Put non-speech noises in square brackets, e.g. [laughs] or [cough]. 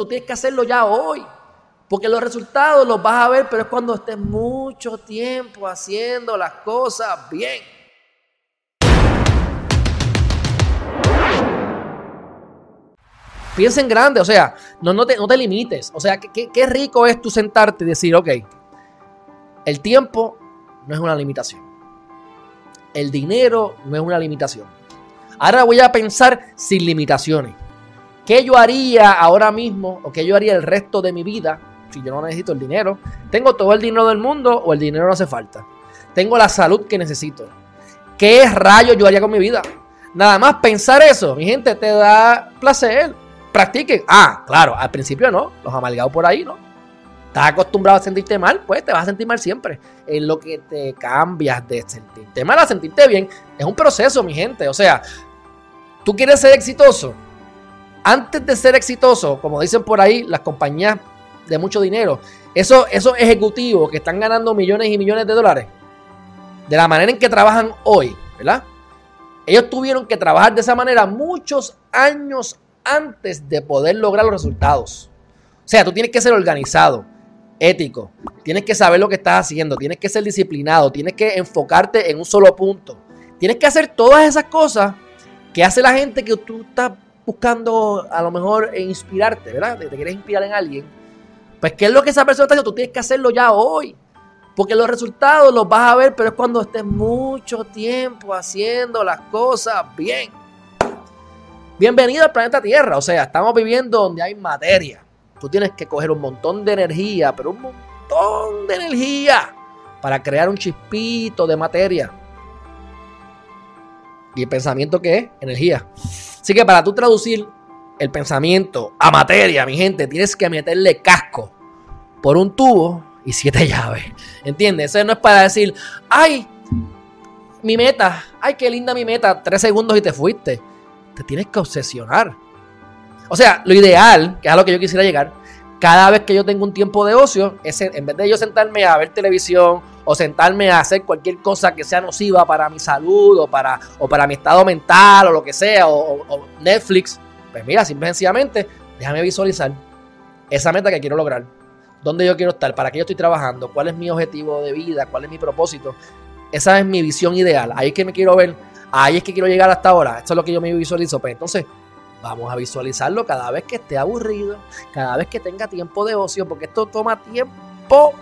tú tienes que hacerlo ya hoy. Porque los resultados los vas a ver, pero es cuando estés mucho tiempo haciendo las cosas bien. Piensa en grande, o sea, no, te, limites. O sea, qué rico es tú sentarte y decir, ok, el tiempo no es una limitación. El dinero no es una limitación. Ahora voy a pensar sin limitaciones. ¿Qué yo haría ahora mismo o qué yo haría el resto de mi vida si yo no necesito el dinero? ¿Tengo todo el dinero del mundo o el dinero no hace falta? Tengo la salud que necesito. ¿Qué rayo yo haría con mi vida? Nada más pensar eso, mi gente, te da placer. Practiquen. Ah, claro, al principio no, los amalgados por ahí, ¿no? Estás acostumbrado a sentirte mal, pues te vas a sentir mal siempre. En lo que te cambias de sentirte mal a sentirte bien, es un proceso, mi gente. O sea, tú quieres ser exitoso. Antes de ser exitoso, como dicen por ahí las compañías de mucho dinero, esos, esos ejecutivos que están ganando millones y millones de dólares, de la manera en que trabajan hoy, ¿verdad? Ellos tuvieron que trabajar de esa manera muchos años antes de poder lograr los resultados. O sea, tú tienes que ser organizado, ético, tienes que saber lo que estás haciendo, tienes que ser disciplinado, tienes que enfocarte en un solo punto. Tienes que hacer todas esas cosas que hace la gente que tú estás buscando a lo mejor inspirarte, ¿verdad? Te quieres inspirar en alguien. Pues, ¿qué es lo que esa persona está haciendo? Tú tienes que hacerlo ya hoy. Porque los resultados los vas a ver, pero es cuando estés mucho tiempo haciendo las cosas bien. Bienvenido al planeta Tierra. O sea, estamos viviendo donde hay materia. Tú tienes que coger un montón de energía, pero un montón de energía para crear un chispito de materia. ¿Y el pensamiento qué es? Energía. Así que para tú traducir el pensamiento a materia, mi gente, tienes que meterle casco por un tubo y siete [laughs] llaves. ¿Entiendes? Eso no es para decir, ay, mi meta, ay, qué linda mi meta, tres segundos y te fuiste. Te tienes que obsesionar. O sea, lo ideal, que es a lo que yo quisiera llegar, cada vez que yo tengo un tiempo de ocio, es en vez de yo sentarme a ver televisión o sentarme a hacer cualquier cosa que sea nociva para mi salud o para, o para mi estado mental o lo que sea, o, Netflix, pues mira, simple sencillamente, déjame visualizar esa meta que quiero lograr, dónde yo quiero estar, para qué yo estoy trabajando, cuál es mi objetivo de vida, cuál es mi propósito. Esa es mi visión ideal, ahí es que me quiero ver, ahí es que quiero llegar hasta ahora, esto es lo que yo me visualizo. Pues entonces, vamos a visualizarlo cada vez que esté aburrido, cada vez que tenga tiempo de ocio, porque esto toma tiempo